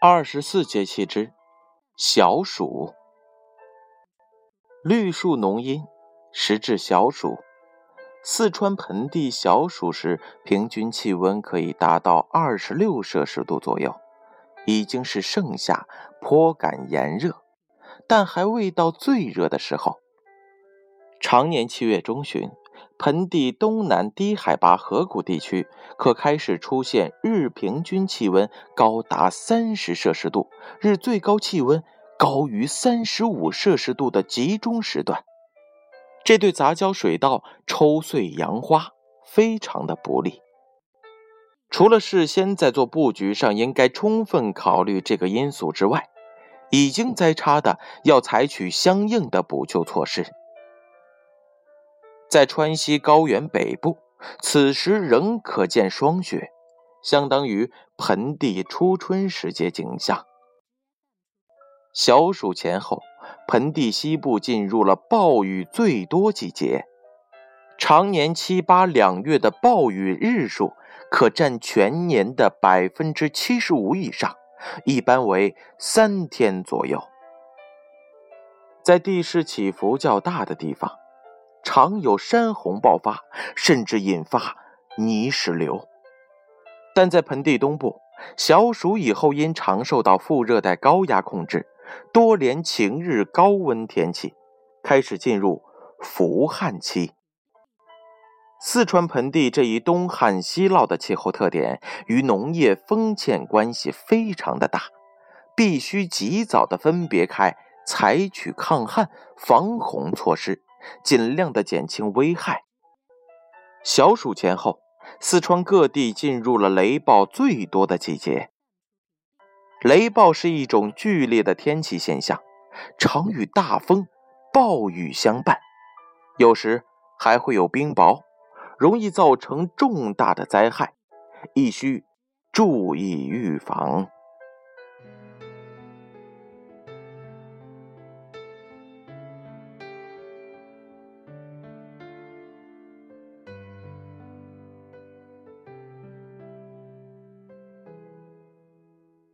二十四节气之小暑，绿树浓荫，时至小暑。四川盆地小暑时，平均气温可以达到二十六摄氏度左右，已经是盛夏，颇感炎热，但还未到最热的时候。常年七月中旬。盆地东南低海拔河谷地区可开始出现日平均气温高达三十摄氏度，日最高气温高于三十五摄氏度的集中时段，这对杂交水稻抽穗扬花非常的不利。除了事先在做布局上应该充分考虑这个因素之外，已经栽插的要采取相应的补救措施。在川西高原北部，此时仍可见霜雪，相当于盆地初春时节景象。小暑前后，盆地西部进入了暴雨最多季节，常年七八两月的暴雨日数可占全年的百分之七十五以上，一般为三天左右。在地势起伏较大的地方。常有山洪爆发，甚至引发泥石流。但在盆地东部，小暑以后因常受到副热带高压控制，多连晴日高温天气，开始进入伏旱期。四川盆地这一东旱西涝的气候特点与农业丰欠关系非常的大，必须及早的分别开，采取抗旱防洪措施。尽量的减轻危害。小暑前后，四川各地进入了雷暴最多的季节。雷暴是一种剧烈的天气现象，常与大风、暴雨相伴，有时还会有冰雹，容易造成重大的灾害，亦需注意预防。